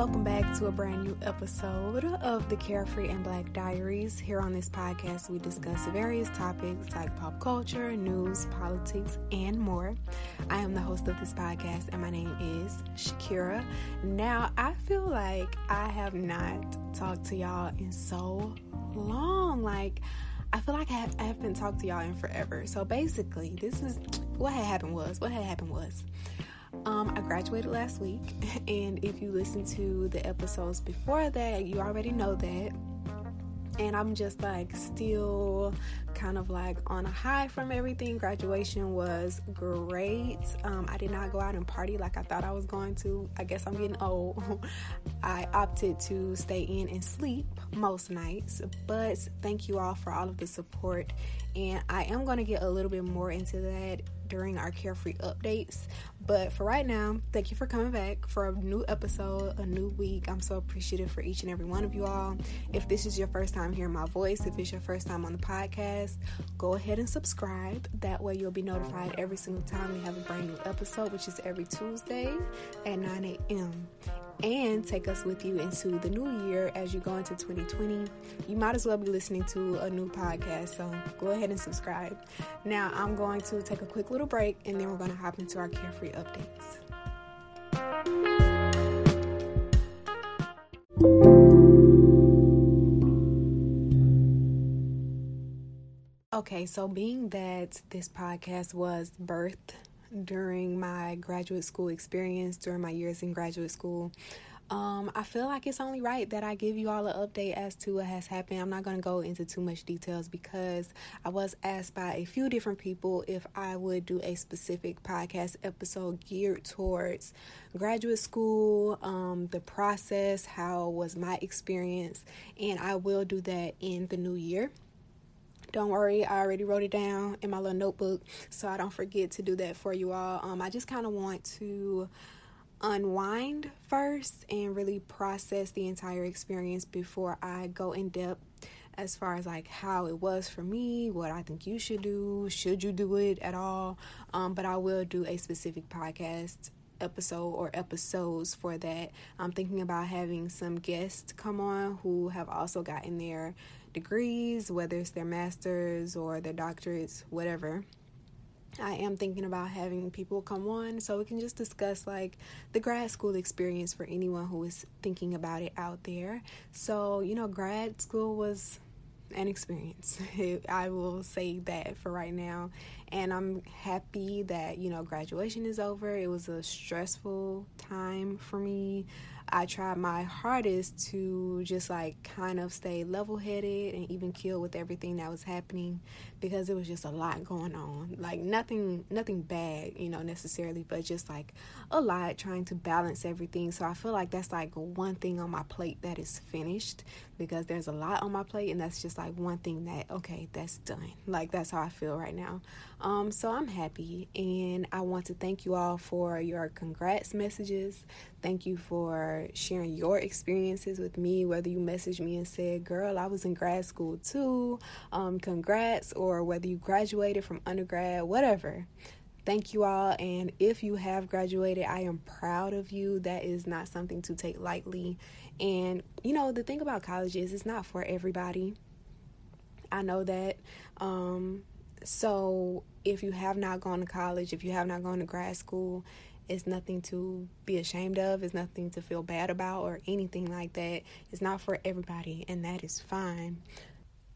welcome back to a brand new episode of the Carefree and Black Diaries. Here on this podcast, we discuss various topics like pop culture, news, politics, and more. I am the host of this podcast, and my name is Shakira. Now, I feel like I have not talked to y'all in so long. Like, I feel like I, have, I haven't talked to y'all in forever. So basically, this is what had happened was what had happened was um, I graduated last week, and if you listen to the episodes before that, you already know that. And I'm just like still kind of like on a high from everything. Graduation was great. Um, I did not go out and party like I thought I was going to. I guess I'm getting old. I opted to stay in and sleep most nights. But thank you all for all of the support. And I am going to get a little bit more into that during our carefree updates. But for right now, thank you for coming back for a new episode, a new week. I'm so appreciative for each and every one of you all. If this is your first time hearing my voice, if it's your first time on the podcast, go ahead and subscribe. That way, you'll be notified every single time we have a brand new episode, which is every Tuesday at 9 a.m and take us with you into the new year as you go into 2020. You might as well be listening to a new podcast, so go ahead and subscribe. Now, I'm going to take a quick little break and then we're going to hop into our carefree updates. Okay, so being that this podcast was birthed during my graduate school experience, during my years in graduate school. Um, I feel like it's only right that I give you all an update as to what has happened. I'm not going to go into too much details because I was asked by a few different people if I would do a specific podcast episode geared towards graduate school, um, the process, how was my experience, and I will do that in the new year. Don't worry, I already wrote it down in my little notebook, so I don't forget to do that for you all. Um, I just kind of want to unwind first and really process the entire experience before I go in depth as far as like how it was for me, what I think you should do, should you do it at all. Um, but I will do a specific podcast episode or episodes for that. I'm thinking about having some guests come on who have also gotten their degrees, whether it's their masters or their doctorates, whatever. I am thinking about having people come on so we can just discuss like the grad school experience for anyone who is thinking about it out there. So, you know, grad school was an experience. I will say that for right now. And I'm happy that, you know, graduation is over. It was a stressful time for me. I tried my hardest to just like kind of stay level headed and even kill with everything that was happening because it was just a lot going on. Like nothing nothing bad, you know, necessarily, but just like a lot trying to balance everything. So I feel like that's like one thing on my plate that is finished because there's a lot on my plate and that's just like one thing that okay, that's done. Like that's how I feel right now. Um so I'm happy and I want to thank you all for your congrats messages. Thank you for sharing your experiences with me, whether you messaged me and said, Girl, I was in grad school too, um, congrats, or whether you graduated from undergrad, whatever. Thank you all. And if you have graduated, I am proud of you. That is not something to take lightly. And, you know, the thing about college is it's not for everybody. I know that. Um, so if you have not gone to college, if you have not gone to grad school, it's nothing to be ashamed of. It's nothing to feel bad about or anything like that. It's not for everybody, and that is fine.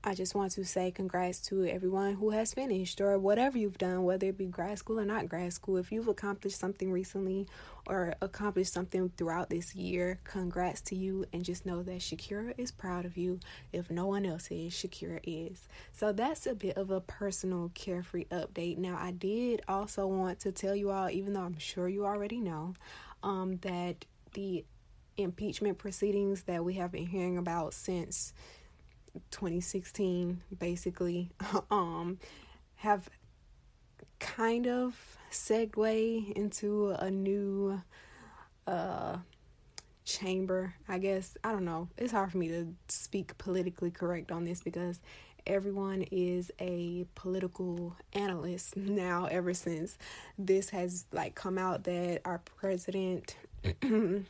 I just want to say congrats to everyone who has finished or whatever you've done, whether it be grad school or not grad school. If you've accomplished something recently or accomplished something throughout this year, congrats to you. And just know that Shakira is proud of you. If no one else is, Shakira is. So that's a bit of a personal carefree update. Now, I did also want to tell you all, even though I'm sure you already know, um, that the impeachment proceedings that we have been hearing about since 2016 basically. Um have kind of segue into a new uh chamber i guess. I don't know. It's hard for me to speak politically correct on this because everyone is a political analyst now ever since this has like come out that our president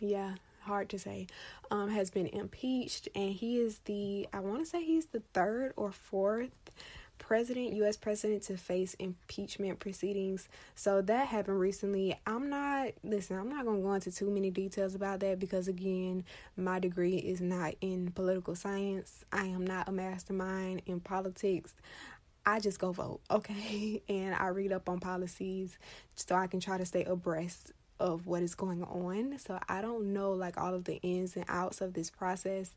yeah, hard to say, um, has been impeached, and he is the I want to say he's the third or fourth president, U.S. president, to face impeachment proceedings. So that happened recently. I'm not, listen, I'm not going to go into too many details about that because, again, my degree is not in political science. I am not a mastermind in politics. I just go vote, okay? And I read up on policies so I can try to stay abreast of what is going on. So I don't know like all of the ins and outs of this process,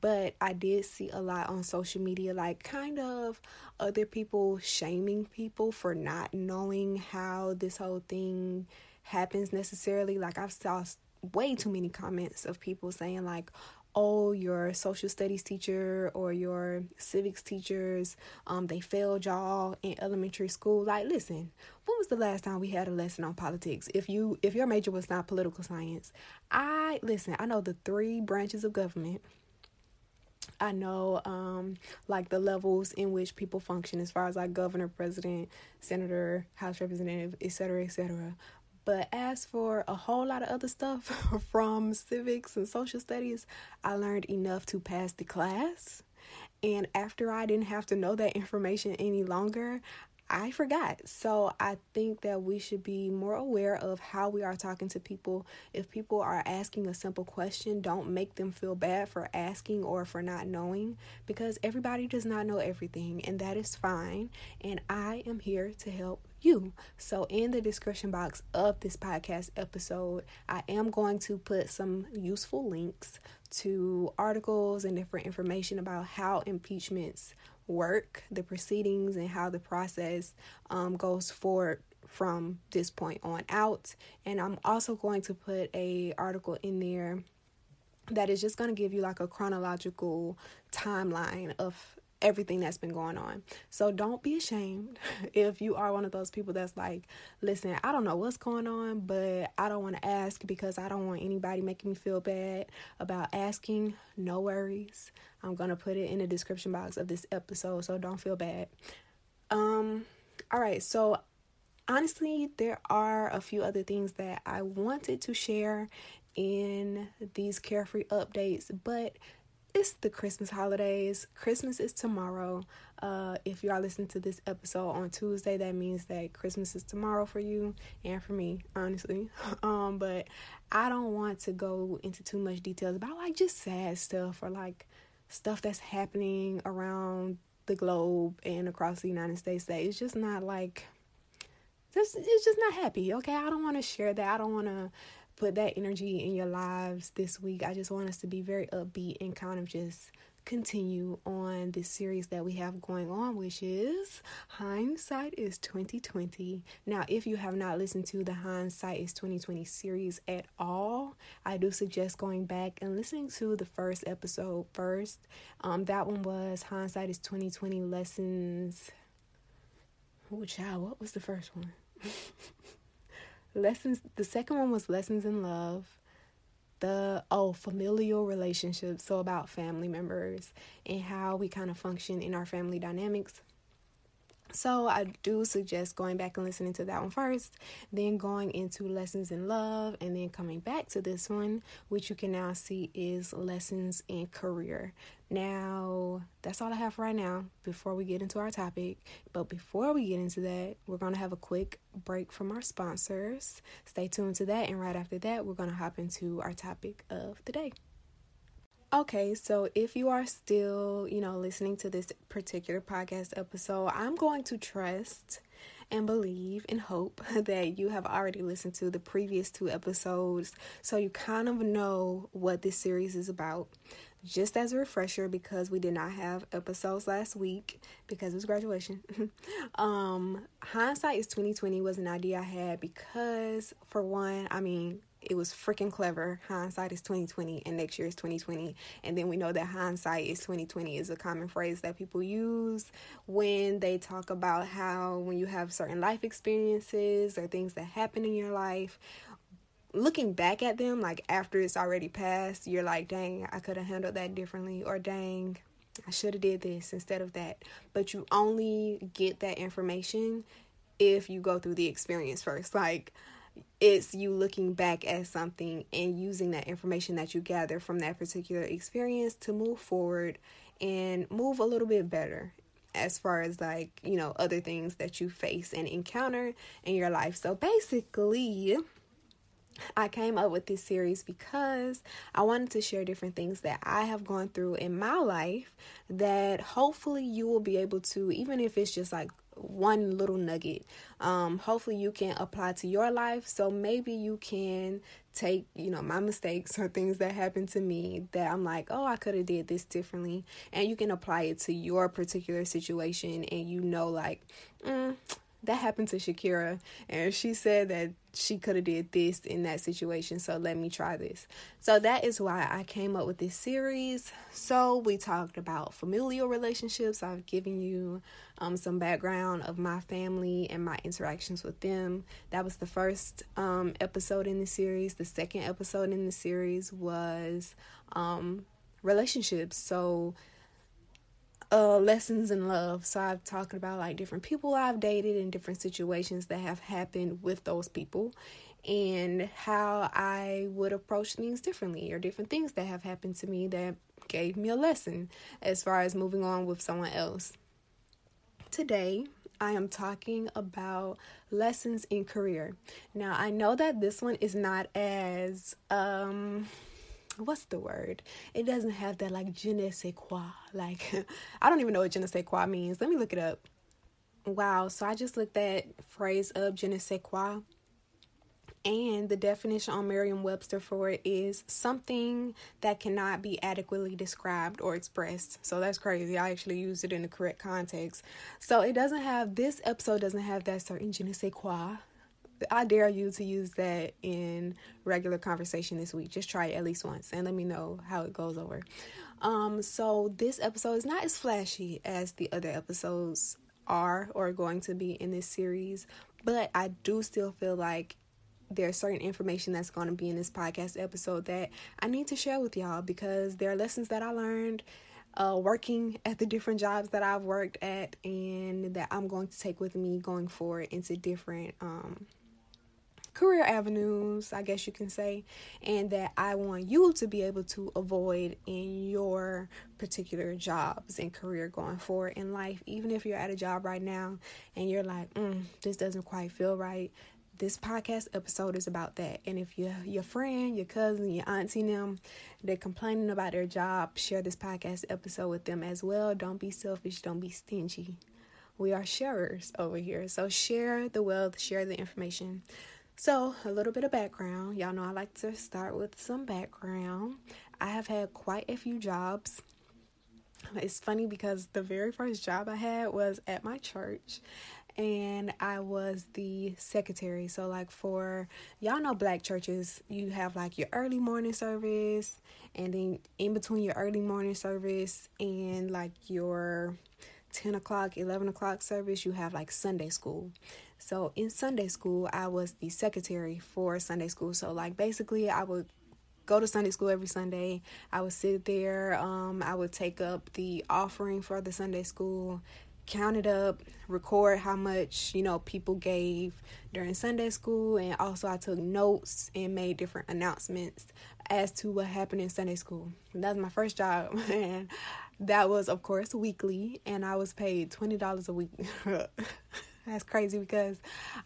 but I did see a lot on social media like kind of other people shaming people for not knowing how this whole thing happens necessarily. Like I've saw way too many comments of people saying like oh your social studies teacher or your civics teachers um they failed y'all in elementary school like listen when was the last time we had a lesson on politics if you if your major was not political science i listen i know the three branches of government I know um like the levels in which people function as far as like governor, president, senator, house representative, etc., etc. But as for a whole lot of other stuff from civics and social studies, I learned enough to pass the class. And after I didn't have to know that information any longer, I forgot. So I think that we should be more aware of how we are talking to people. If people are asking a simple question, don't make them feel bad for asking or for not knowing because everybody does not know everything, and that is fine. And I am here to help you. So, in the description box of this podcast episode, I am going to put some useful links to articles and different information about how impeachments work, the proceedings, and how the process um, goes forward from this point on out. And I'm also going to put a article in there that is just going to give you like a chronological timeline of everything that's been going on. So don't be ashamed if you are one of those people that's like, listen, I don't know what's going on, but I don't want to ask because I don't want anybody making me feel bad about asking. No worries. I'm going to put it in the description box of this episode, so don't feel bad. Um all right, so honestly, there are a few other things that I wanted to share in these carefree updates, but it's the Christmas holidays. Christmas is tomorrow. Uh, if you are listening to this episode on Tuesday, that means that Christmas is tomorrow for you and for me, honestly. Um, but I don't want to go into too much details about like just sad stuff or like stuff that's happening around the globe and across the United States that it's just not like this it's just not happy. Okay, I don't want to share that. I don't want to put that energy in your lives this week. I just want us to be very upbeat and kind of just continue on this series that we have going on, which is Hindsight is 2020. Now, if you have not listened to the Hindsight is 2020 series at all, I do suggest going back and listening to the first episode first. Um, that one was Hindsight is 2020 lessons. Oh, child, what was the first one? lessons the second one was lessons in love the oh familial relationships so about family members and how we kind of function in our family dynamics so I do suggest going back and listening to that one first, then going into lessons in love, and then coming back to this one, which you can now see is lessons in career. Now, that's all I have right now before we get into our topic. But before we get into that, we're going to have a quick break from our sponsors. Stay tuned to that, and right after that, we're going to hop into our topic of the day. Okay, so if you are still, you know, listening to this particular podcast episode, I'm going to trust and believe and hope that you have already listened to the previous two episodes so you kind of know what this series is about. Just as a refresher, because we did not have episodes last week because it was graduation. um, hindsight is 2020 was an idea I had because, for one, I mean, it was freaking clever. Hindsight is 2020 and next year is 2020. And then we know that hindsight is 2020 is a common phrase that people use when they talk about how when you have certain life experiences or things that happen in your life, looking back at them like after it's already passed, you're like, "Dang, I could have handled that differently," or "Dang, I should have did this instead of that." But you only get that information if you go through the experience first. Like it's you looking back at something and using that information that you gather from that particular experience to move forward and move a little bit better as far as like, you know, other things that you face and encounter in your life. So basically, I came up with this series because I wanted to share different things that I have gone through in my life that hopefully you will be able to, even if it's just like one little nugget, um, hopefully you can apply to your life. So maybe you can take, you know, my mistakes or things that happened to me that I'm like, oh, I could have did this differently, and you can apply it to your particular situation, and you know, like, mm, that happened to Shakira and she said that she could have did this in that situation so let me try this. So that is why I came up with this series. So we talked about familial relationships. I've given you um, some background of my family and my interactions with them. That was the first um, episode in the series. The second episode in the series was um, relationships. So uh, lessons in love. So I've talked about like different people I've dated and different situations that have happened with those people and how I would approach things differently or different things that have happened to me that gave me a lesson as far as moving on with someone else. Today, I am talking about lessons in career. Now, I know that this one is not as um what's the word? It doesn't have that like je ne sais quoi. Like I don't even know what je ne sais quoi means. Let me look it up. Wow, so I just looked that phrase up je ne sais quoi. And the definition on Merriam Webster for it is something that cannot be adequately described or expressed. So that's crazy. I actually used it in the correct context. So it doesn't have, this episode doesn't have that certain je ne sais quoi I dare you to use that in regular conversation this week. Just try it at least once and let me know how it goes over. Um, so this episode is not as flashy as the other episodes are or going to be in this series, but I do still feel like there's certain information that's going to be in this podcast episode that I need to share with y'all because there are lessons that I learned uh, working at the different jobs that I've worked at and that I'm going to take with me going forward into different um, career avenues, I guess you can say, and that I want you to be able to avoid in your particular jobs and career going forward in life. Even if you're at a job right now and you're like, mm, this doesn't quite feel right. This podcast episode is about that. And if your your friend, your cousin, your auntie, them, they're complaining about their job, share this podcast episode with them as well. Don't be selfish. Don't be stingy. We are sharers over here. So share the wealth, share the information. So, a little bit of background. Y'all know I like to start with some background. I have had quite a few jobs. It's funny because the very first job I had was at my church and I was the secretary. So, like, for y'all know black churches, you have like your early morning service, and then in between your early morning service and like your 10 o'clock, 11 o'clock service, you have like Sunday school. So in Sunday school, I was the secretary for Sunday school. So like basically, I would go to Sunday school every Sunday. I would sit there. Um, I would take up the offering for the Sunday school, count it up, record how much you know people gave during Sunday school, and also I took notes and made different announcements as to what happened in Sunday school. That was my first job, and that was of course weekly, and I was paid twenty dollars a week. That's crazy because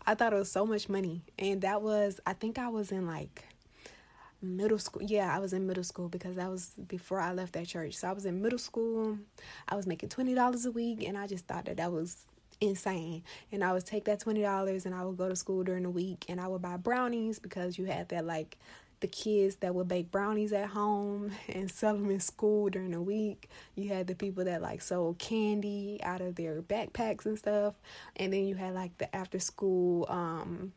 I thought it was so much money. And that was, I think I was in like middle school. Yeah, I was in middle school because that was before I left that church. So I was in middle school. I was making $20 a week and I just thought that that was insane. And I would take that $20 and I would go to school during the week and I would buy brownies because you had that like the kids that would bake brownies at home and sell them in school during the week. You had the people that like sold candy out of their backpacks and stuff. And then you had like the after school um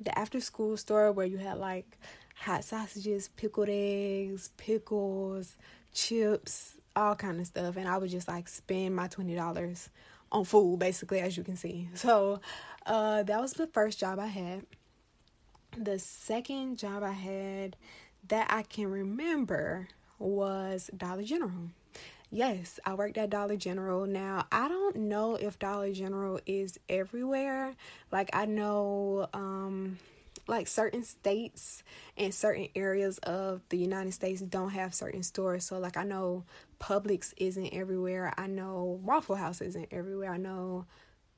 the after school store where you had like hot sausages, pickled eggs, pickles, chips, all kind of stuff. And I would just like spend my twenty dollars on food basically as you can see. So uh that was the first job I had the second job I had that I can remember was Dollar General. yes, I worked at Dollar General. Now, I don't know if Dollar General is everywhere. Like, I know, um, like certain states and certain areas of the United States don't have certain stores. So like I know Publix isn't everywhere. I know Waffle House isn't everywhere. I know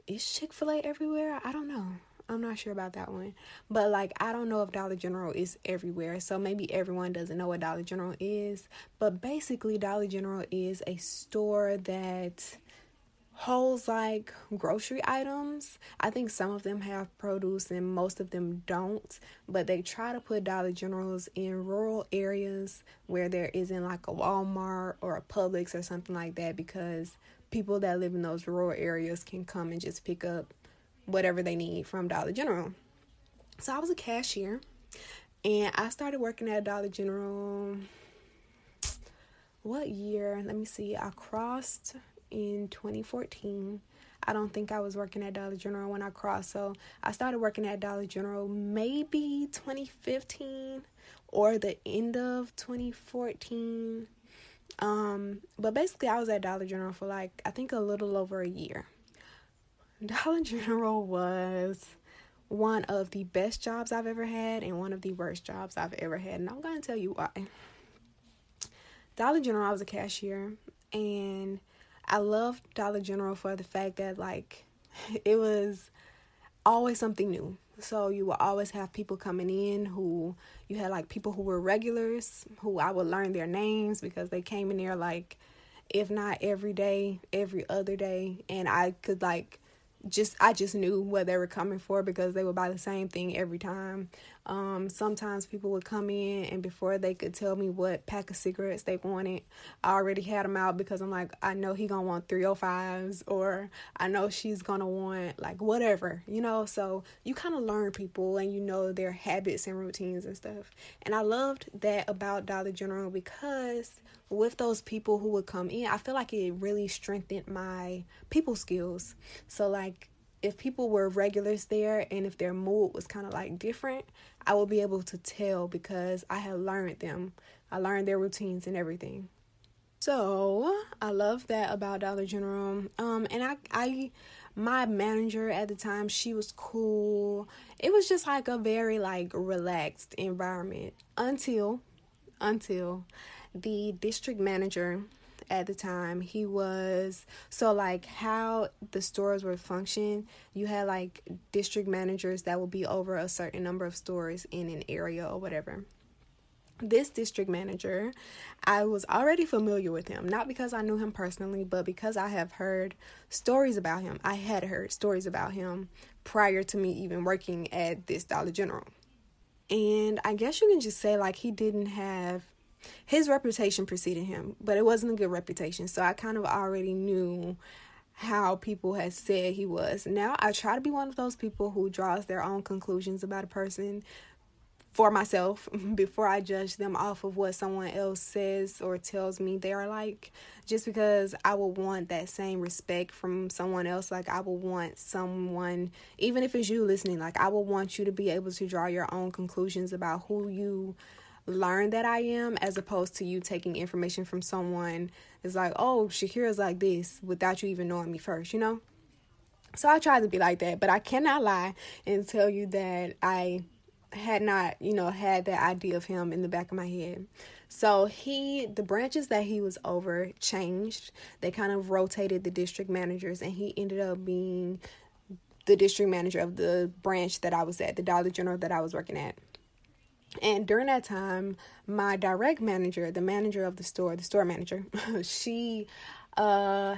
is Chick-fil-A everywhere? I don't know. I'm not sure about that one. But like I don't know if Dollar General is everywhere. So maybe everyone doesn't know what Dollar General is. But basically Dollar General is a store that holds like grocery items. I think some of them have produce and most of them don't, but they try to put Dollar Generals in rural areas where there isn't like a Walmart or a Publix or something like that because people that live in those rural areas can come and just pick up whatever they need from Dollar General. So I was a cashier and I started working at Dollar General what year? Let me see. I crossed in 2014. I don't think I was working at Dollar General when I crossed. So I started working at Dollar General maybe 2015 or the end of 2014. Um, but basically, I was at Dollar General for like, I think a little over a year. Dollar General was one of the best jobs I've ever had and one of the worst jobs I've ever had. And I'm going to tell you why. Dollar General, I was a cashier and I loved Dollar General for the fact that like it was always something new. So you will always have people coming in who you had like people who were regulars who I would learn their names because they came in there like if not every day, every other day and I could like just I just knew what they were coming for because they would buy the same thing every time. Um, sometimes people would come in and before they could tell me what pack of cigarettes they wanted, I already had them out because I'm like, I know he gonna want 305s or I know she's gonna want like whatever, you know. So you kind of learn people and you know their habits and routines and stuff. And I loved that about Dollar General because with those people who would come in, I feel like it really strengthened my people skills. So like if people were regulars there and if their mood was kind of like different, I would be able to tell because I had learned them. I learned their routines and everything. So I love that about Dollar General. Um, and I, I, my manager at the time, she was cool. It was just like a very like relaxed environment until, until the district manager at the time he was so like how the stores were function you had like district managers that would be over a certain number of stores in an area or whatever this district manager, I was already familiar with him, not because I knew him personally, but because I have heard stories about him. I had heard stories about him prior to me even working at this Dollar General. And I guess you can just say, like, he didn't have his reputation preceded him, but it wasn't a good reputation. So I kind of already knew how people had said he was. Now I try to be one of those people who draws their own conclusions about a person for myself before I judge them off of what someone else says or tells me they are like. Just because I would want that same respect from someone else, like I would want someone, even if it's you listening, like I would want you to be able to draw your own conclusions about who you learn that I am as opposed to you taking information from someone It's like, oh, Shakira's like this without you even knowing me first, you know? So I try to be like that, but I cannot lie and tell you that I had not, you know, had that idea of him in the back of my head. So he, the branches that he was over changed. They kind of rotated the district managers, and he ended up being the district manager of the branch that I was at, the Dollar General that I was working at. And during that time, my direct manager, the manager of the store, the store manager, she uh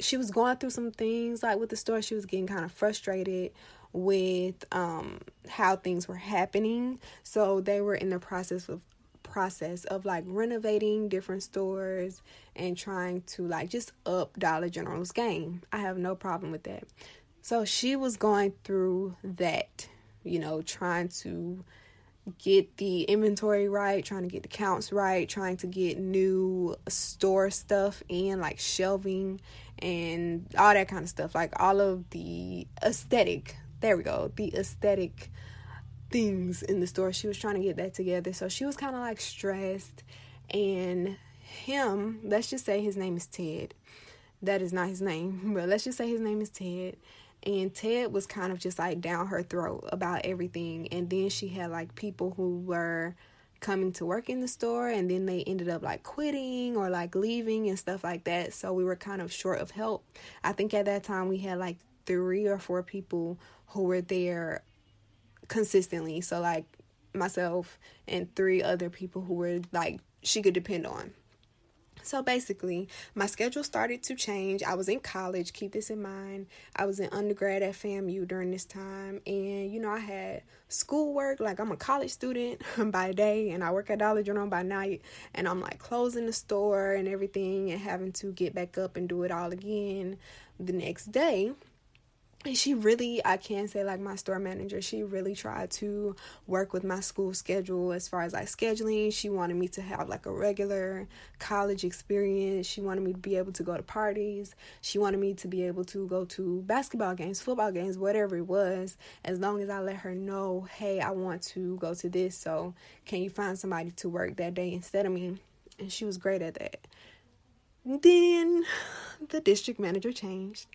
she was going through some things like with the store. She was getting kind of frustrated with um how things were happening. So they were in the process of process of like renovating different stores and trying to like just up Dollar General's game. I have no problem with that. So she was going through that, you know, trying to get the inventory right, trying to get the counts right, trying to get new store stuff in, like shelving and all that kind of stuff. Like all of the aesthetic, there we go, the aesthetic things in the store. She was trying to get that together. So she was kind of like stressed and him, let's just say his name is Ted. That is not his name, but let's just say his name is Ted. And Ted was kind of just like down her throat about everything. And then she had like people who were coming to work in the store and then they ended up like quitting or like leaving and stuff like that. So we were kind of short of help. I think at that time we had like three or four people who were there consistently. So like myself and three other people who were like she could depend on. So basically, my schedule started to change. I was in college, keep this in mind. I was in undergrad at FAMU during this time. And, you know, I had schoolwork. Like, I'm a college student by day, and I work at Dollar General by night. And I'm like closing the store and everything, and having to get back up and do it all again the next day she really i can say like my store manager she really tried to work with my school schedule as far as like scheduling. She wanted me to have like a regular college experience. She wanted me to be able to go to parties. She wanted me to be able to go to basketball games football games whatever it was as long as i let her know hey i want to go to this so can you find somebody to work that day instead of me? And she was great at that. Then the district manager changed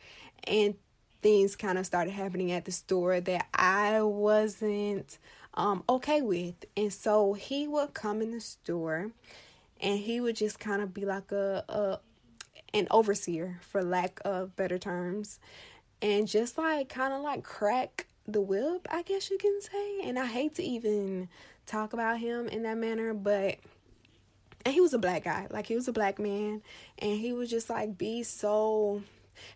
and things kind of started happening at the store that I wasn't um, okay with. And so he would come in the store and he would just kind of be like a, a an overseer for lack of better terms and just like kind of like crack the whip, I guess you can say. And I hate to even talk about him in that manner, but and he was a black guy. Like he was a black man and he would just like be so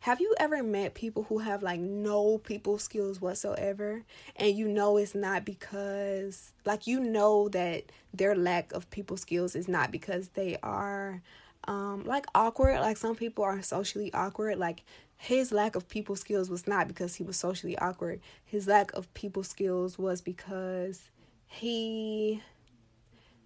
have you ever met people who have like no people skills whatsoever and you know it's not because like you know that their lack of people skills is not because they are um like awkward? Like some people are socially awkward. Like his lack of people skills was not because he was socially awkward. His lack of people skills was because he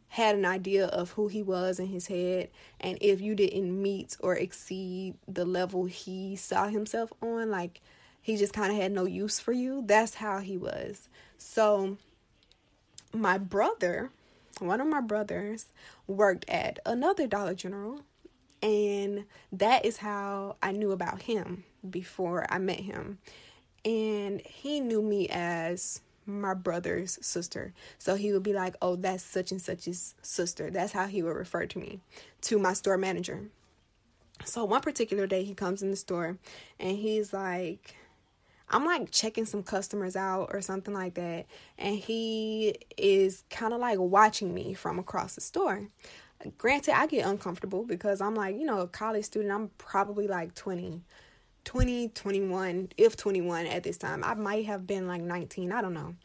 had an idea of who he was in his head and if you didn't meet or exceed the level he saw himself on like he just kind of had no use for you that's how he was. So my brother one of my brothers worked at another dollar general and that is how i knew about him before i met him. And he knew me as my brother's sister. So he would be like, "Oh, that's such and such's sister." That's how he would refer to me to my store manager. So one particular day he comes in the store and he's like I'm like checking some customers out or something like that and he is kind of like watching me from across the store. Granted, I get uncomfortable because I'm like, you know, a college student, I'm probably like 20 20, 21, if 21 at this time. I might have been like 19, I don't know.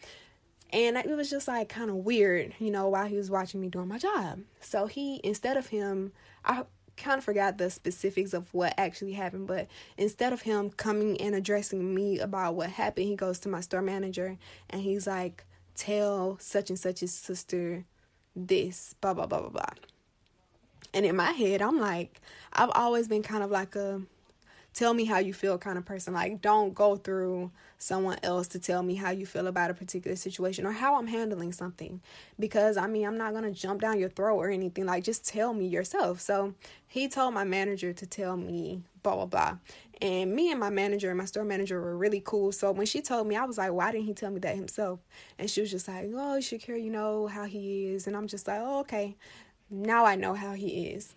And it was just like kind of weird, you know, while he was watching me doing my job. So he, instead of him, I kind of forgot the specifics of what actually happened, but instead of him coming and addressing me about what happened, he goes to my store manager and he's like, tell such and such his sister this, blah, blah, blah, blah, blah. And in my head, I'm like, I've always been kind of like a tell me how you feel kind of person. Like, don't go through someone else to tell me how you feel about a particular situation or how I'm handling something. Because, I mean, I'm not going to jump down your throat or anything. Like, just tell me yourself. So, he told my manager to tell me blah, blah, blah. And me and my manager and my store manager were really cool. So, when she told me, I was like, why didn't he tell me that himself? And she was just like, oh, Shakira, you know how he is. And I'm just like, oh, okay. Now I know how he is.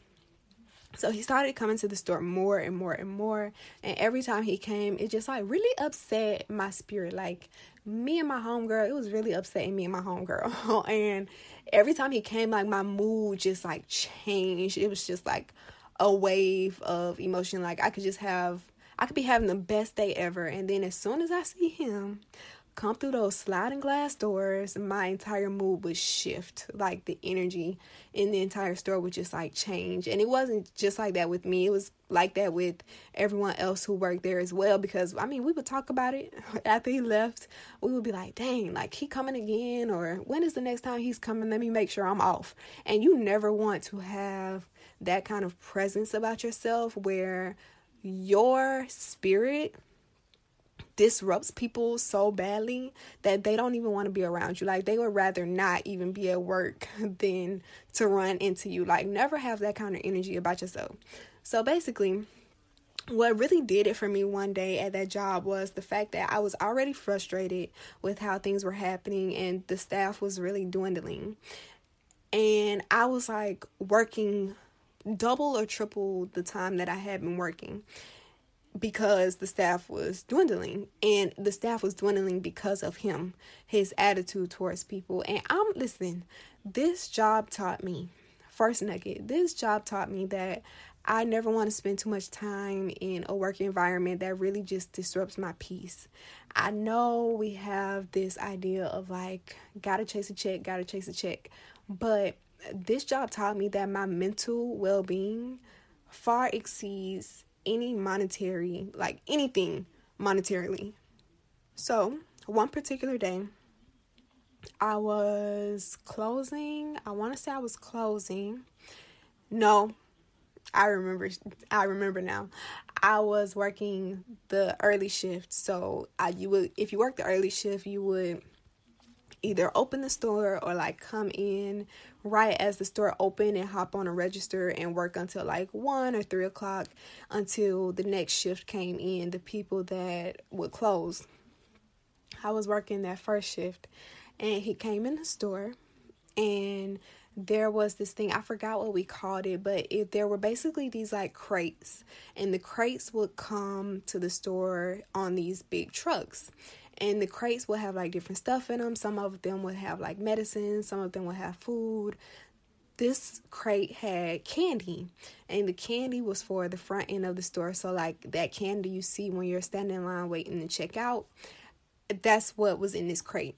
So he started coming to the store more and more and more. And every time he came, it just like really upset my spirit. Like me and my homegirl, it was really upsetting me and my homegirl. and every time he came, like my mood just like changed. It was just like a wave of emotion. Like I could just have I could be having the best day ever. And then as soon as I see him, come through those sliding glass doors, my entire mood would shift. Like the energy in the entire store would just like change. And it wasn't just like that with me, it was like that with everyone else who worked there as well. Because I mean, we would talk about it after he left. We would be like, dang, like he coming again, or when is the next time he's coming? Let me make sure I'm off. And you never want to have that kind of presence about yourself where your spirit disrupts people so badly that they don't even want to be around you. Like they would rather not even be at work than to run into you. Like never have that kind of energy about yourself. So basically, what really did it for me one day at that job was the fact that I was already frustrated with how things were happening and the staff was really dwindling. And I was like working double or triple the time that I had been working because the staff was dwindling and the staff was dwindling because of him his attitude towards people. And i'm listening this job taught me first nugget this job taught me that i never want to spend too much time in a work environment that really just disrupts my peace. I know we have this idea of like gotta chase a check gotta chase a check but this job taught me that my mental well-being far exceeds any monetary, like anything monetarily. So, one particular day, I was closing. I want to say I was closing. No, I remember. I remember now. I was working the early shift. So, I you would if you work the early shift, you would either open the store or like come in. Right as the store opened and hop on a register and work until like one or three o'clock until the next shift came in the people that would close. I was working that first shift and he came in the store and there was this thing i forgot what we called it but it, there were basically these like crates and the crates would come to the store on these big trucks and the crates will have like different stuff in them. Some of them would have like medicine, some of them would have food. This crate had candy, and the candy was for the front end of the store. So, like that candy you see when you're standing in line waiting to check out, that's what was in this crate.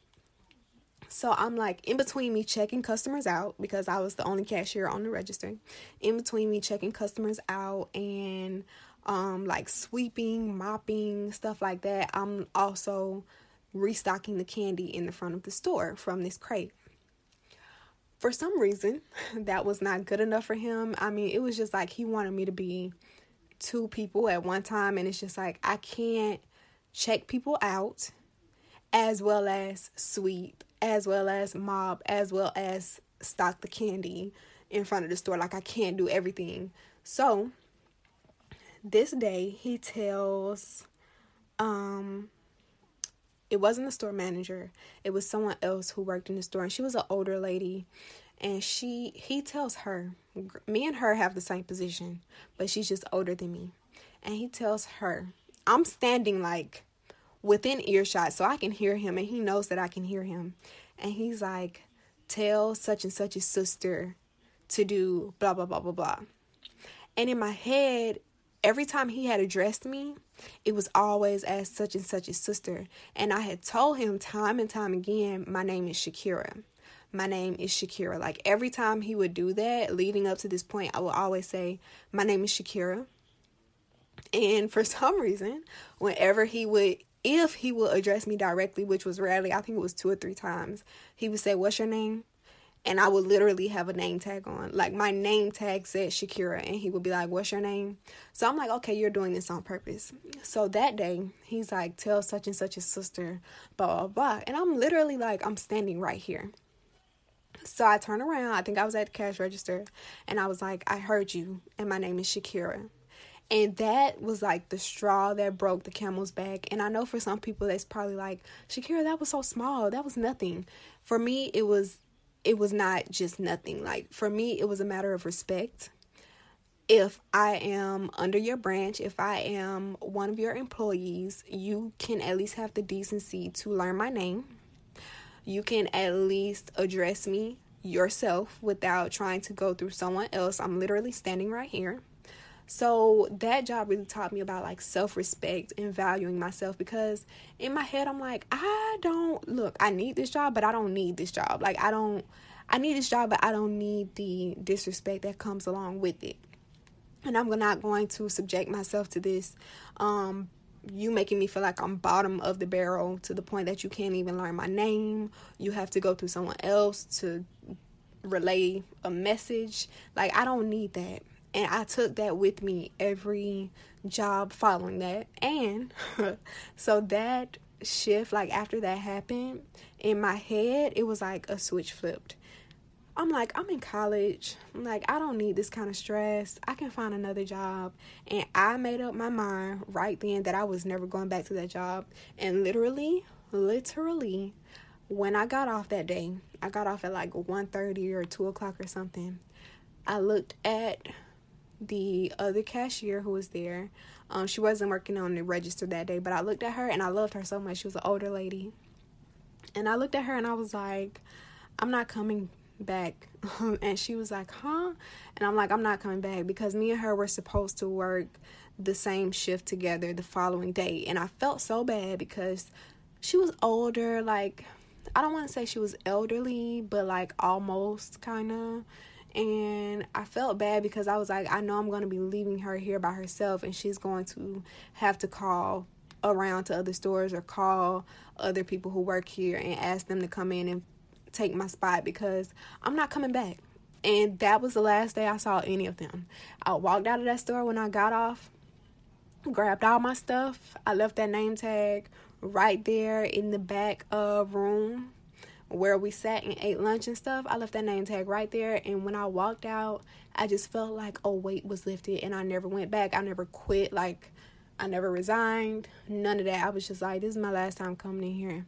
So I'm like in between me checking customers out because I was the only cashier on the register. In between me checking customers out and um, like sweeping, mopping, stuff like that. I'm also restocking the candy in the front of the store from this crate. For some reason, that was not good enough for him. I mean, it was just like he wanted me to be two people at one time, and it's just like I can't check people out as well as sweep, as well as mop, as well as stock the candy in front of the store. Like I can't do everything. So this day he tells um it wasn't the store manager. It was someone else who worked in the store and she was an older lady. And she he tells her me and her have the same position but she's just older than me. And he tells her i'm standing like within earshot so i can hear him and he knows that i can hear him. And he's like tell such and such a sister to do blah blah blah blah blah. And in my head every time he had addressed me, it was always as such and such a sister. And I had told him time and time again, my name is Shakira. My name is Shakira. Like every time he would do that, leading up to this point, I would always say, My name is Shakira. And for some reason, whenever he would, if he would address me directly, which was rarely, I think it was two or three times, he would say, What's your name? And I would literally have a name tag on. Like my name tag said Shakira, and he would be like, What's your name? So I'm like, Okay, you're doing this on purpose. So that day, he's like, Tell such and such a sister, blah, blah, blah. And I'm literally like, I'm standing right here. So I turn around, I think I was at the cash register, and I was like, I heard you, and my name is Shakira. And that was like the straw that broke the camel's back. And I know for some people that's probably like, Shakira, that was so small. That was nothing. For me, it was it was not just nothing. Like for me, it was a matter of respect. If I am under your branch, if I am one of your employees, you can at least have the decency to learn my name. You can at least address me yourself without trying to go through someone else. I'm literally standing right here. So that job really taught me about like self respect and valuing myself because in my head, I'm like, I don't look, I need this job, but I don't need this job. Like, I don't, I need this job, but I don't need the disrespect that comes along with it. And I'm not going to subject myself to this. Um, you making me feel like I'm bottom of the barrel to the point that you can't even learn my name. You have to go through someone else to relay a message. Like, I don't need that And I took that with me every job following that. And so that shift, like after that happened, in my head, it was like a switch flipped. I'm like, I'm in college. I'm like, I don't need this kind of stress. I can find another job. And I made up my mind right then that I was never going back to that job. And literally, literally, when I got off that day, I got off at like 1.30 or 2 o'clock or something. I looked at the other cashier who was there. Um, she wasn't working on the register that day, but I looked at her and I loved her so much. She was an older lady. And I looked at her and I was like, I'm not coming back. and she was like, huh? And I'm like, I'm not coming back because me and her were supposed to work the same shift together the following day. And I felt so bad because she was older. Like, I don't want to say she was elderly, but like almost kind of. And I felt bad because I was like, I know I'm going to be leaving her here by herself and she's going to have to call around to other stores or call other people who work here and ask them to come in and take my spot because I'm not coming back. And that was the last day I saw any of them. I walked out of that store when I got off, grabbed all my stuff. I left that name tag right there in the back of room where we sat and ate lunch and stuff. I left that name tag right there. And when I walked out, I just felt like a weight was lifted and I never went back. I never quit. Like, I never resigned. None of that. I was just like, this is my last time coming in here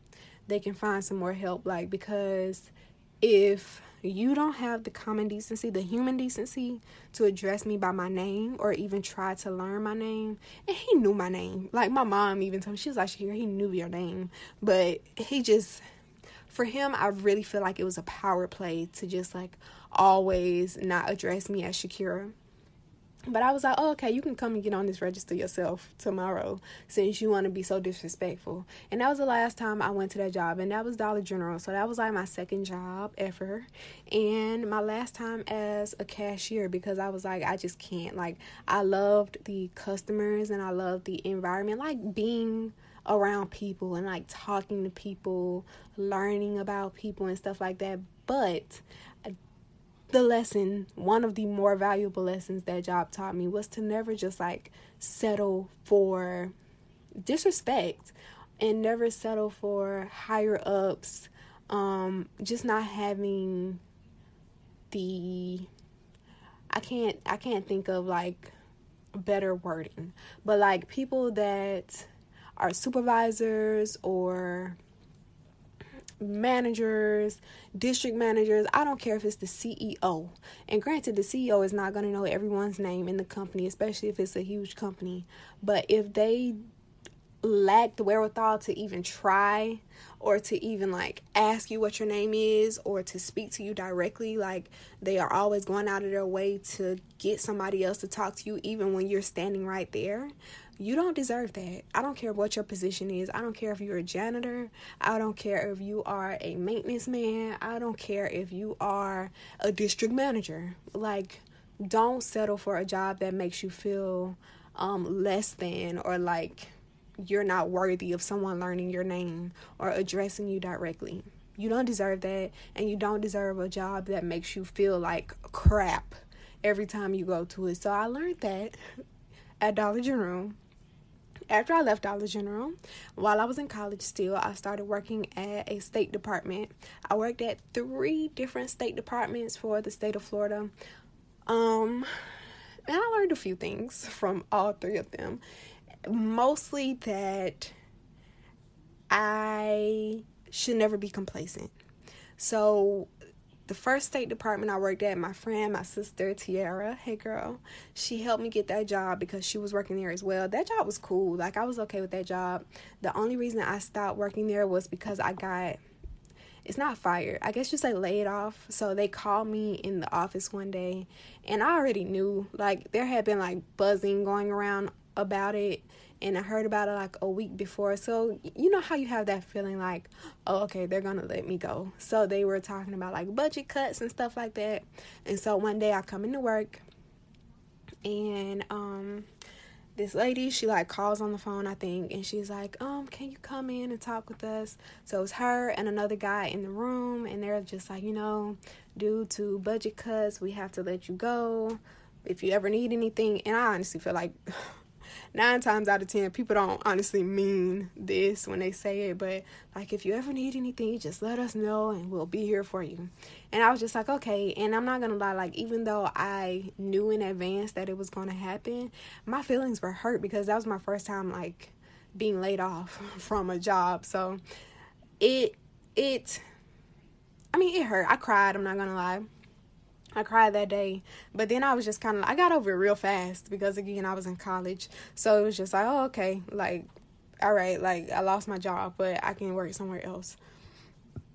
they can find some more help. Like, because if you don't have the common decency, the human decency to address me by my name or even try to learn my name. And he knew my name. Like my mom even told me, she was like, he knew your name. But he just, for him, I really feel like it was a power play to just like always not address me as Shakira. But I was like, oh, okay, you can come and get on this register yourself tomorrow since you want to be so disrespectful. And that was the last time I went to that job, and that was Dollar General. So that was like my second job ever, and my last time as a cashier because I was like, I just can't. Like, I loved the customers and I loved the environment, like being around people and like talking to people, learning about people and stuff like that. But the lesson, one of the more valuable lessons that job taught me was to never just like settle for disrespect and never settle for higher ups. Um, just not having the I can't I can't think of like better wording, but like people that are supervisors or managers, district managers. I don't care if it's the CEO. And granted, the CEO is not going to know everyone's name in the company, especially if it's a huge company. But if they lack the wherewithal to even try or to even like ask you what your name is or to speak to you directly like they are always going out of their way to get somebody else to talk to you even when you're standing right there you don't deserve that. I don't care what your position is. I don't care if you're a janitor. I don't care if you are a maintenance man. I don't care if you are a district manager. Like, don't settle for a job that makes you feel um, less than or like you're not worthy of someone learning your name or addressing you directly. You don't deserve that, and you don't deserve a job that makes you feel like crap every time you go to it. So I learned that at Dollar General after I left Dollar General, while I was in college still, I started working at a state department. I worked at three different state departments for the state of Florida. Um, and I learned a few things from all three of them. Mostly that I should never be complacent. So the first State Department I worked at, my friend, my sister, Tiara, hey girl, she helped me get that job because she was working there as well. That job was cool. Like, I was okay with that job. The only reason I stopped working there was because I got, it's not fired, I guess just like laid off. So they called me in the office one day, and I already knew, like, there had been like buzzing going around about it and I heard about it like a week before. So, you know how you have that feeling like, oh, okay, they're gonna let me go. So, they were talking about like budget cuts and stuff like that. And so, one day I come into work and, um, this lady, she like calls on the phone, I think, and she's like, um, can you come in and talk with us? So it's her and another guy in the room, and they're just like, you know, due to budget cuts, we have to let you go if you ever need anything, and I honestly feel like nine times out of ten, people don't honestly mean this when they say it, but like if you ever need anything, just let us know and we'll be here for you. And I was just like, okay. And I'm not gonna lie, like even though I knew in advance that it was gonna happen, my feelings were hurt because that was my first time like being laid off from a job. So it it I mean it hurt. I cried, I'm not gonna lie. I cried that day, but then I was just kind of I got over it real fast because again I was in college, so it was just like oh okay like all right like I lost my job but I can work somewhere else.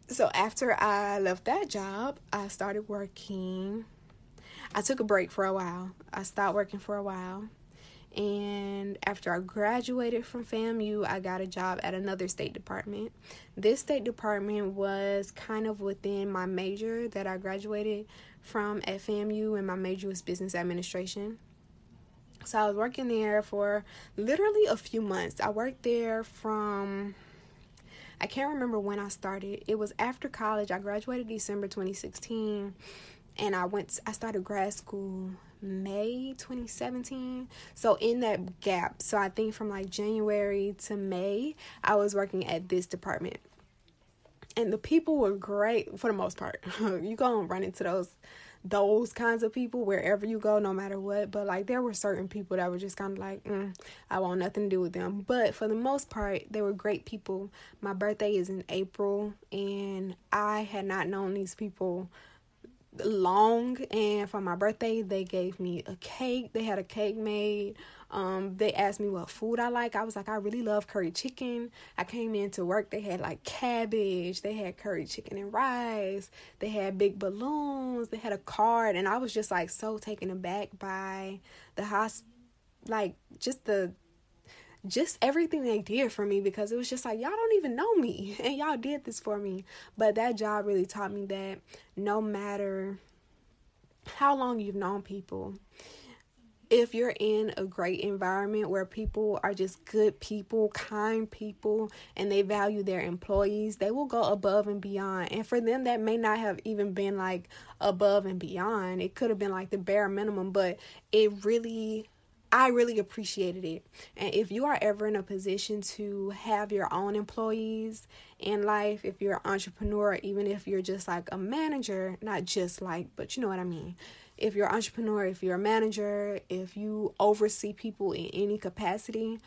So after I left that job, I started working. I took a break for a while. I stopped working for a while. And after I graduated from FAMU, I got a job at another state department. This state department was kind of within my major that I graduated from at FAMU, and my major was business administration. So I was working there for literally a few months. I worked there from I can't remember when I started. It was after college. I graduated December 2016 and I went I started grad school May 2017. So in that gap, so I think from like January to May, I was working at this department. And the people were great for the most part. you gonna run into those those kinds of people wherever you go, no matter what. But like there were certain people that were just kind of like, mm, I want nothing to do with them. But for the most part, they were great people. My birthday is in April, and I had not known these people long and for my birthday they gave me a cake they had a cake made um they asked me what food i like i was like i really love curry chicken i came into work they had like cabbage they had curry chicken and rice they had big balloons they had a card and i was just like so taken aback by the hospital like just the just everything they did for me because it was just like y'all don't even know me and y'all did this for me. But that job really taught me that no matter how long you've known people, if you're in a great environment where people are just good people, kind people, and they value their employees, they will go above and beyond. And for them, that may not have even been like above and beyond. It could have been like the bare minimum, but it really I really appreciated it. And if you are ever in a position to have your own employees in life, if you're an entrepreneur, even if you're just like a manager, not just like, but you know what I mean. If you're an entrepreneur, if you're a manager, if you oversee people in any capacity,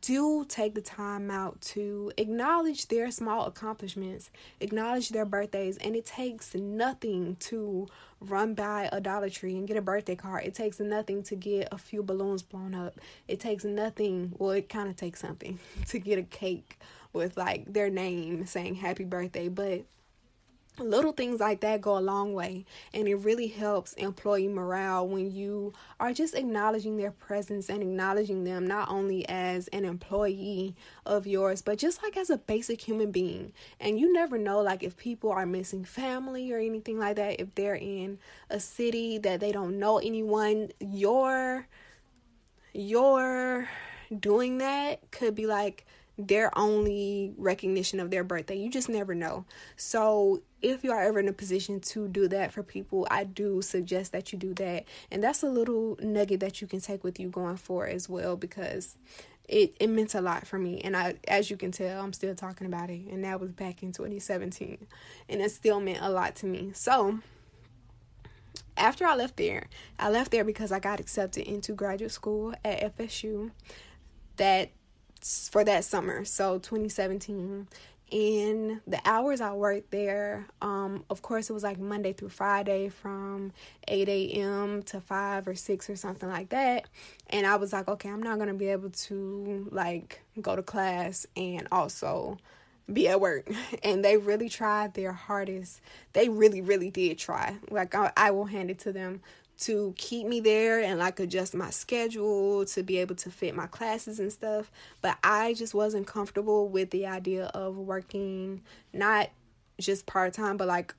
do take the time out to acknowledge their small accomplishments, acknowledge their birthdays, and it takes nothing to run by a Dollar Tree and get a birthday card. It takes nothing to get a few balloons blown up. It takes nothing, well, it kind of takes something to get a cake with like their name saying happy birthday, but little things like that go a long way and it really helps employee morale when you are just acknowledging their presence and acknowledging them not only as an employee of yours but just like as a basic human being. And you never know like if people are missing family or anything like that if they're in a city that they don't know anyone your your doing that could be like their only recognition of their birthday. You just never know. So, if you are ever in a position to do that for people, I do suggest that you do that. And that's a little nugget that you can take with you going forward as well because it, it meant a lot for me. And I as you can tell, I'm still talking about it. And that was back in 2017. And it still meant a lot to me. So, after I left there, I left there because I got accepted into graduate school at FSU. That for that summer, so 2017. And the hours I worked there, um, of course, it was like Monday through Friday from 8 a.m. to 5 or 6 or something like that. And I was like, okay, I'm not going to be able to like go to class and also be at work and they really tried their hardest they really really did try like I, I, will hand it to them to keep me there and like adjust my schedule to be able to fit my classes and stuff. But I just wasn't comfortable with the idea of working not just part time, but like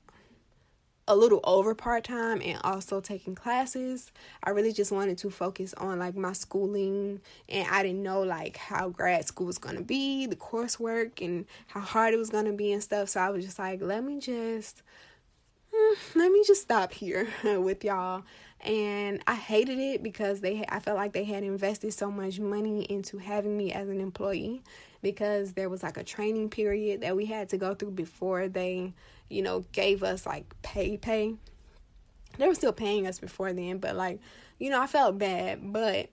a little over part time and also taking classes. I really just wanted to focus on like my schooling and I didn't know like how grad school was going to be, the coursework and how hard it was going to be and stuff. So I was just like, let me just let me just stop here with y'all. And I hated it because they I felt like they had invested so much money into having me as an employee because there was like a training period that we had to go through before they, you know, gave us like pay pay. They were still paying us before then, but like, you know, I felt bad, but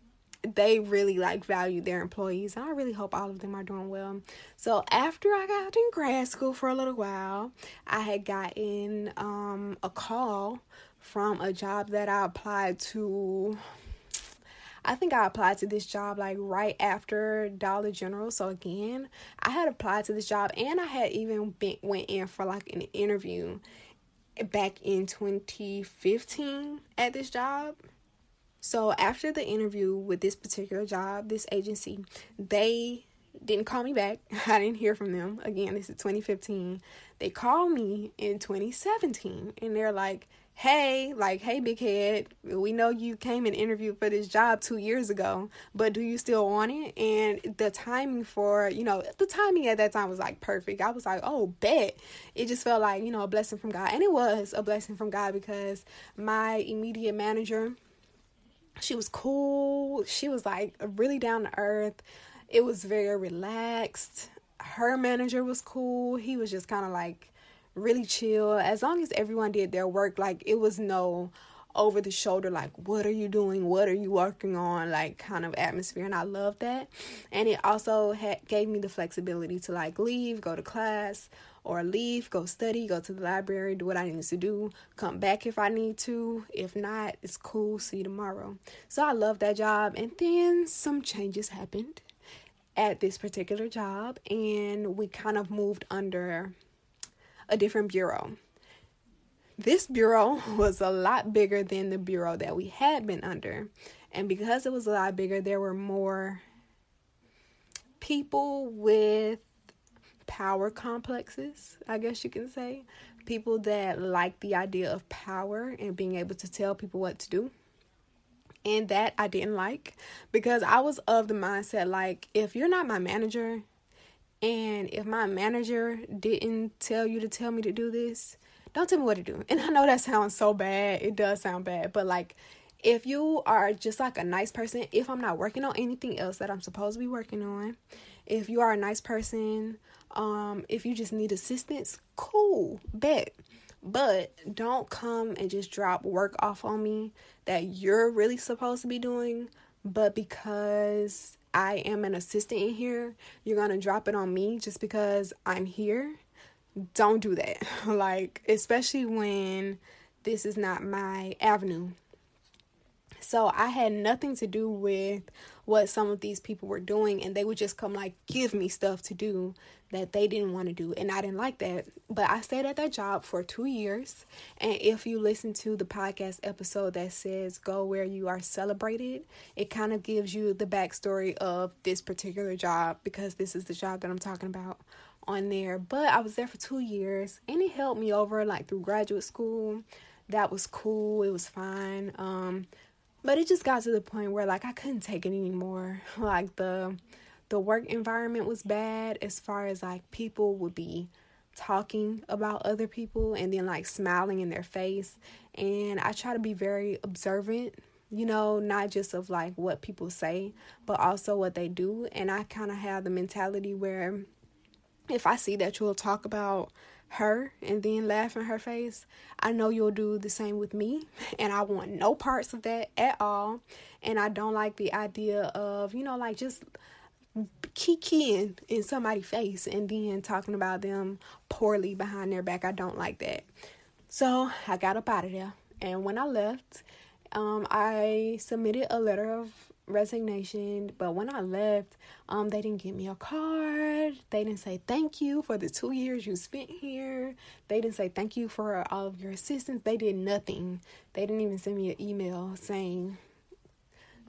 they really like value their employees and i really hope all of them are doing well so after i got in grad school for a little while i had gotten um, a call from a job that i applied to I think I applied to this job like right after Dollar General. So again, I had applied to this job and I had even been went in for like an interview back in 2015 at this job. So after the interview with this particular job, this agency, they didn't call me back. I didn't hear from them. Again, this is 2015. They called me in 2017 and they're like, hey, like, hey, big head, we know you came and interviewed for this job two years ago, but do you still want it? And the timing for, you know, the timing at that time was like perfect. I was like, oh, bet. It just felt like, you know, a blessing from God. And it was a blessing from God because my immediate manager, she was cool. She was like really down to earth. It was very relaxed. Her manager was cool. He was just kind of like really chill. As long as everyone did their work, like it was no over the shoulder, like, what are you doing? What are you working on? Like, kind of atmosphere. And I love that. And it also gave me the flexibility to like leave, go to class, or leave, go study, go to the library, do what I need to do, come back if I need to. If not, it's cool. See you tomorrow. So I love that job. And then some changes happened at this particular job, and we kind of moved under a different bureau. This bureau was a lot bigger than the bureau that we had been under. And because it was a lot bigger, there were more people with power complexes, I guess you can say. People that like the idea of power and being able to tell people what to do. And that I didn't like because I was of the mindset like, if you're not my manager, and if my manager didn't tell you to tell me to do this, don't tell me what to do. And I know that sounds so bad. It does sound bad, but like if you are just like a nice person, if I'm not working on anything else that I'm supposed to be working on, if you are a nice person, um, if you just need assistance, cool, bet. But don't come and just drop work off on me that you're really supposed to be doing, but because I am an assistant in here, you're gonna drop it on me just because I'm here. Don't do that. like, especially when this is not my avenue. So I had nothing to do with what some of these people were doing, and they would just come like give me stuff to do that they didn't want to do, and I didn't like that. But I stayed at that job for two years, and if you listen to the podcast episode that says "Go where you are celebrated," it kind of gives you the backstory of this particular job because this is the job that I'm talking about on there. But I was there for two years, and it helped me over like through graduate school. That was cool. It was fine. Um, but it just got to the point where like I couldn't take it anymore. Like the the work environment was bad as far as like people would be talking about other people and then like smiling in their face and I try to be very observant you know, not just of like what people say, but also what they do. And I kind of have the mentality where if I see that you'll talk about her and then laugh in her face, I know you'll do the same with me. And I want no parts of that at all. And I don't like the idea of, you know, like just kikiing in somebody's face and then talking about them poorly behind their back. I don't like that. So I got up out of there. And when I left, um, I submitted a letter of resignation. But when I left, um, they didn't give me a card. They didn't say thank you for the two years you spent here. They didn't say thank you for all of your assistance. They did nothing. They didn't even send me an email saying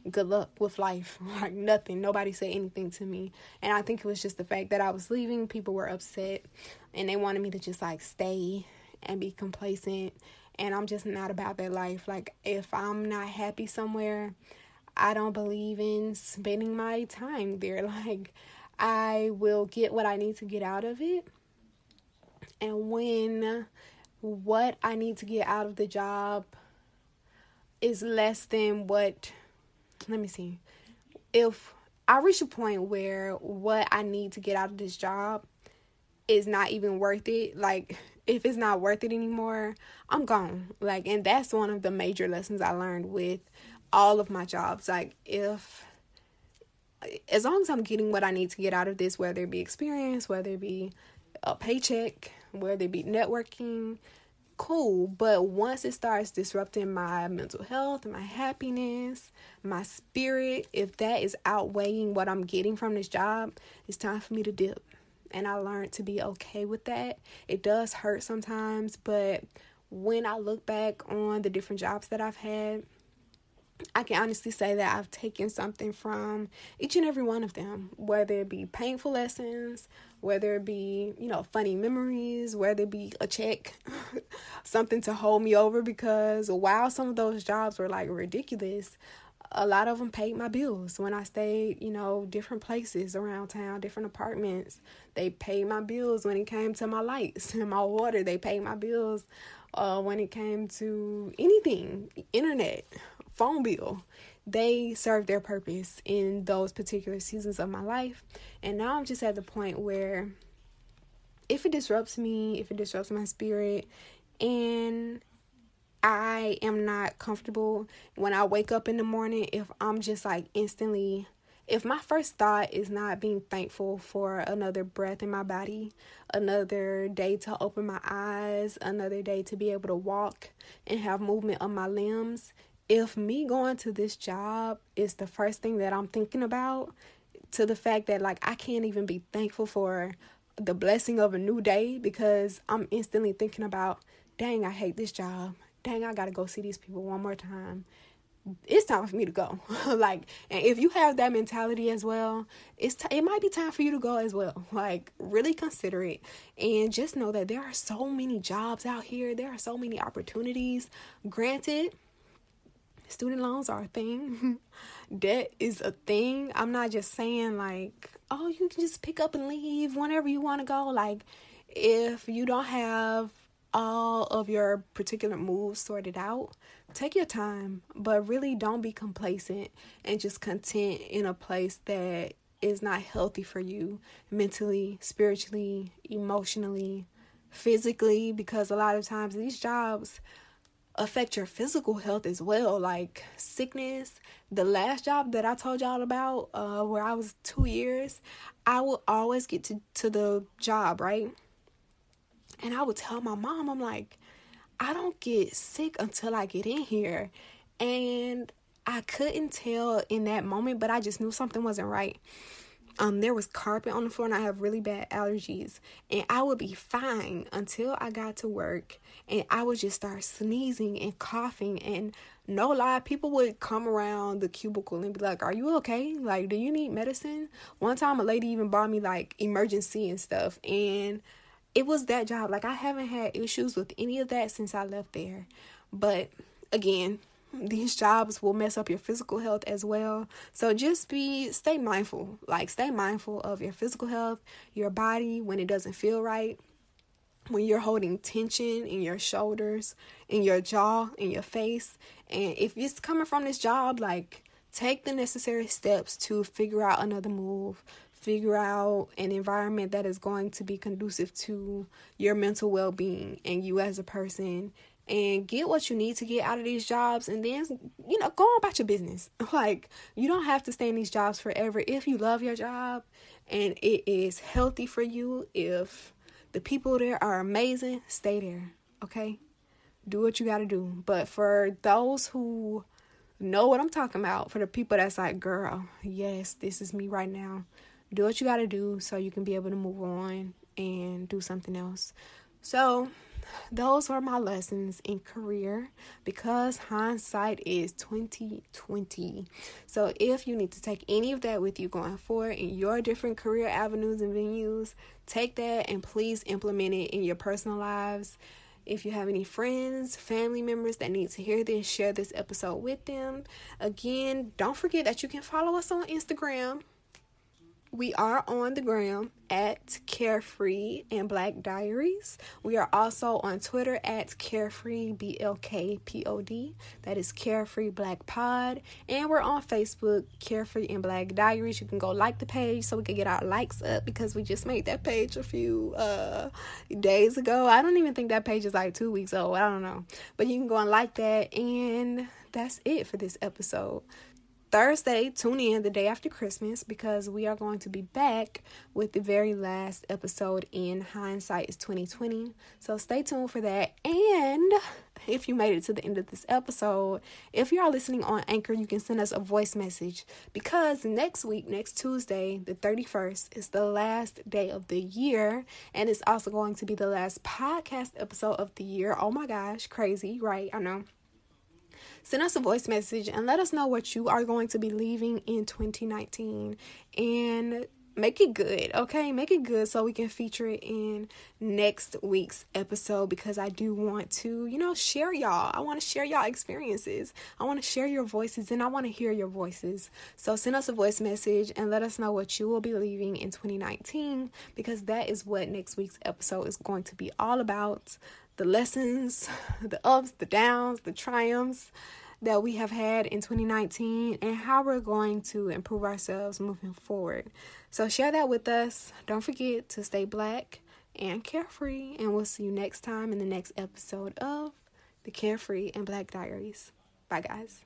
good luck with life. Like nothing. Nobody said anything to me. And I think it was just the fact that I was leaving. People were upset and they wanted me to just like stay and be complacent. And I'm just not about that life. Like if I'm not happy somewhere, I don't believe in spending my time there. Like, I will get what I need to get out of it. And when what I need to get out of the job is less than what let me see. If I reach a point where what I need to get out of this job is not even worth it, like if it's not worth it anymore, I'm gone. Like and that's one of the major lessons I learned with all of my jobs. Like if as long as I'm getting what I need to get out of this, whether it be experience, whether it be a paycheck, whether it be networking, cool. But once it starts disrupting my mental health, my happiness, my spirit, if that is outweighing what I'm getting from this job, it's time for me to dip. And I learned to be okay with that. It does hurt sometimes, but when I look back on the different jobs that I've had, I can honestly say that I've taken something from each and every one of them, whether it be painful lessons, whether it be, you know, funny memories, whether it be a check, something to hold me over. Because while some of those jobs were like ridiculous, a lot of them paid my bills when I stayed, you know, different places around town, different apartments. They paid my bills when it came to my lights and my water. They paid my bills uh, when it came to anything, internet, phone bill. They served their purpose in those particular seasons of my life. And now I'm just at the point where if it disrupts me, if it disrupts my spirit, and I am not comfortable when I wake up in the morning, if I'm just like instantly, if my first thought is not being thankful for another breath in my body, another day to open my eyes, another day to be able to walk and have movement on my limbs, if me going to this job is the first thing that I'm thinking about, to the fact that like I can't even be thankful for the blessing of a new day because I'm instantly thinking about, dang, I hate this job. Dang, I gotta go see these people one more time. It's time for me to go. like, and if you have that mentality as well, it's t- it might be time for you to go as well. Like, really consider it, and just know that there are so many jobs out here. There are so many opportunities. Granted, student loans are a thing. Debt is a thing. I'm not just saying like, oh, you can just pick up and leave whenever you want to go. Like, if you don't have all of your particular moves sorted out, take your time, but really don't be complacent and just content in a place that is not healthy for you mentally, spiritually, emotionally, physically because a lot of times these jobs affect your physical health as well, like sickness. The last job that I told y'all about, uh, where I was two years, I would always get to, to the job, right? And I would tell my mom, I'm like, I don't get sick until I get in here. And I couldn't tell in that moment, but I just knew something wasn't right um there was carpet on the floor and I have really bad allergies. And I would be fine until I got to work and I would just start sneezing and coughing. And no lie people would come around the cubicle and be like are you okay? Like do you need medicine? One time a lady even bought me like Emergen-C and stuff. And it was that job. Like I haven't had issues with any of that since I left there. But again these jobs will mess up your physical health as well. So just be stay mindful. Like stay mindful of your physical health, your body when it doesn't feel right. When you're holding tension in your shoulders, in your jaw, in your face. And if it's coming from this job, like take the necessary steps to figure out another move, figure out an environment that is going to be conducive to your mental well being and you as a person and get what you need to get out of these jobs and then you know go on about your business. Like you don't have to stay in these jobs forever. If you love your job and it is healthy for you if the people there are amazing stay there okay? Do what you got to do. But for those who know what i'm talking about for the people that's like girl yes this is me right now do what you got to do so you can be able to move on and do something else. So those were my lessons in career because hindsight is 2020. So if you need to take any of that with you going forward in your different career avenues and venues, take that and please implement it in your personal lives. If you have any friends, family members that need to hear this, share this episode with them. Again, don't forget that you can follow us on Instagram We are on the gram at Carefree and Black Diaries. We are also on Twitter at Carefree BLKPOD. That is Carefree Black Pod. And we're on Facebook, Carefree and Black Diaries. You can go like the page so we can get our likes up because we just made that page a few uh, days ago. I don't even think that page is like two weeks old. I don't know. But you can go and like that. And that's it for this episode. Thursday, tune in the day after Christmas because we are going to be back with the very last episode in Hindsight is 2020. So stay tuned for that. And if you made it to the end of this episode, if you are listening on Anchor, you can send us a voice message because next week, next Tuesday, the 31st, is the last day of the year. And it's also going to be the last podcast episode of the year. Oh my gosh, crazy, right? I know send us a voice message and let us know what you are going to be leaving in 2019 and make it good, okay? Make it good so we can feature it in next week's episode because I do want to, you know, share y'all. I want to share y'all experiences. I want to share your voices and I want to hear your voices. So send us a voice message and let us know what you will be leaving in 2019 because that is what next week's episode is going to be all about the lessons, the ups, the downs, the triumphs that we have had in 2019 and how we're going to improve ourselves moving forward. So share that with us. Don't forget to stay black and carefree, and we'll see you next time in the next episode of the Carefree and Black Diaries. Bye, guys.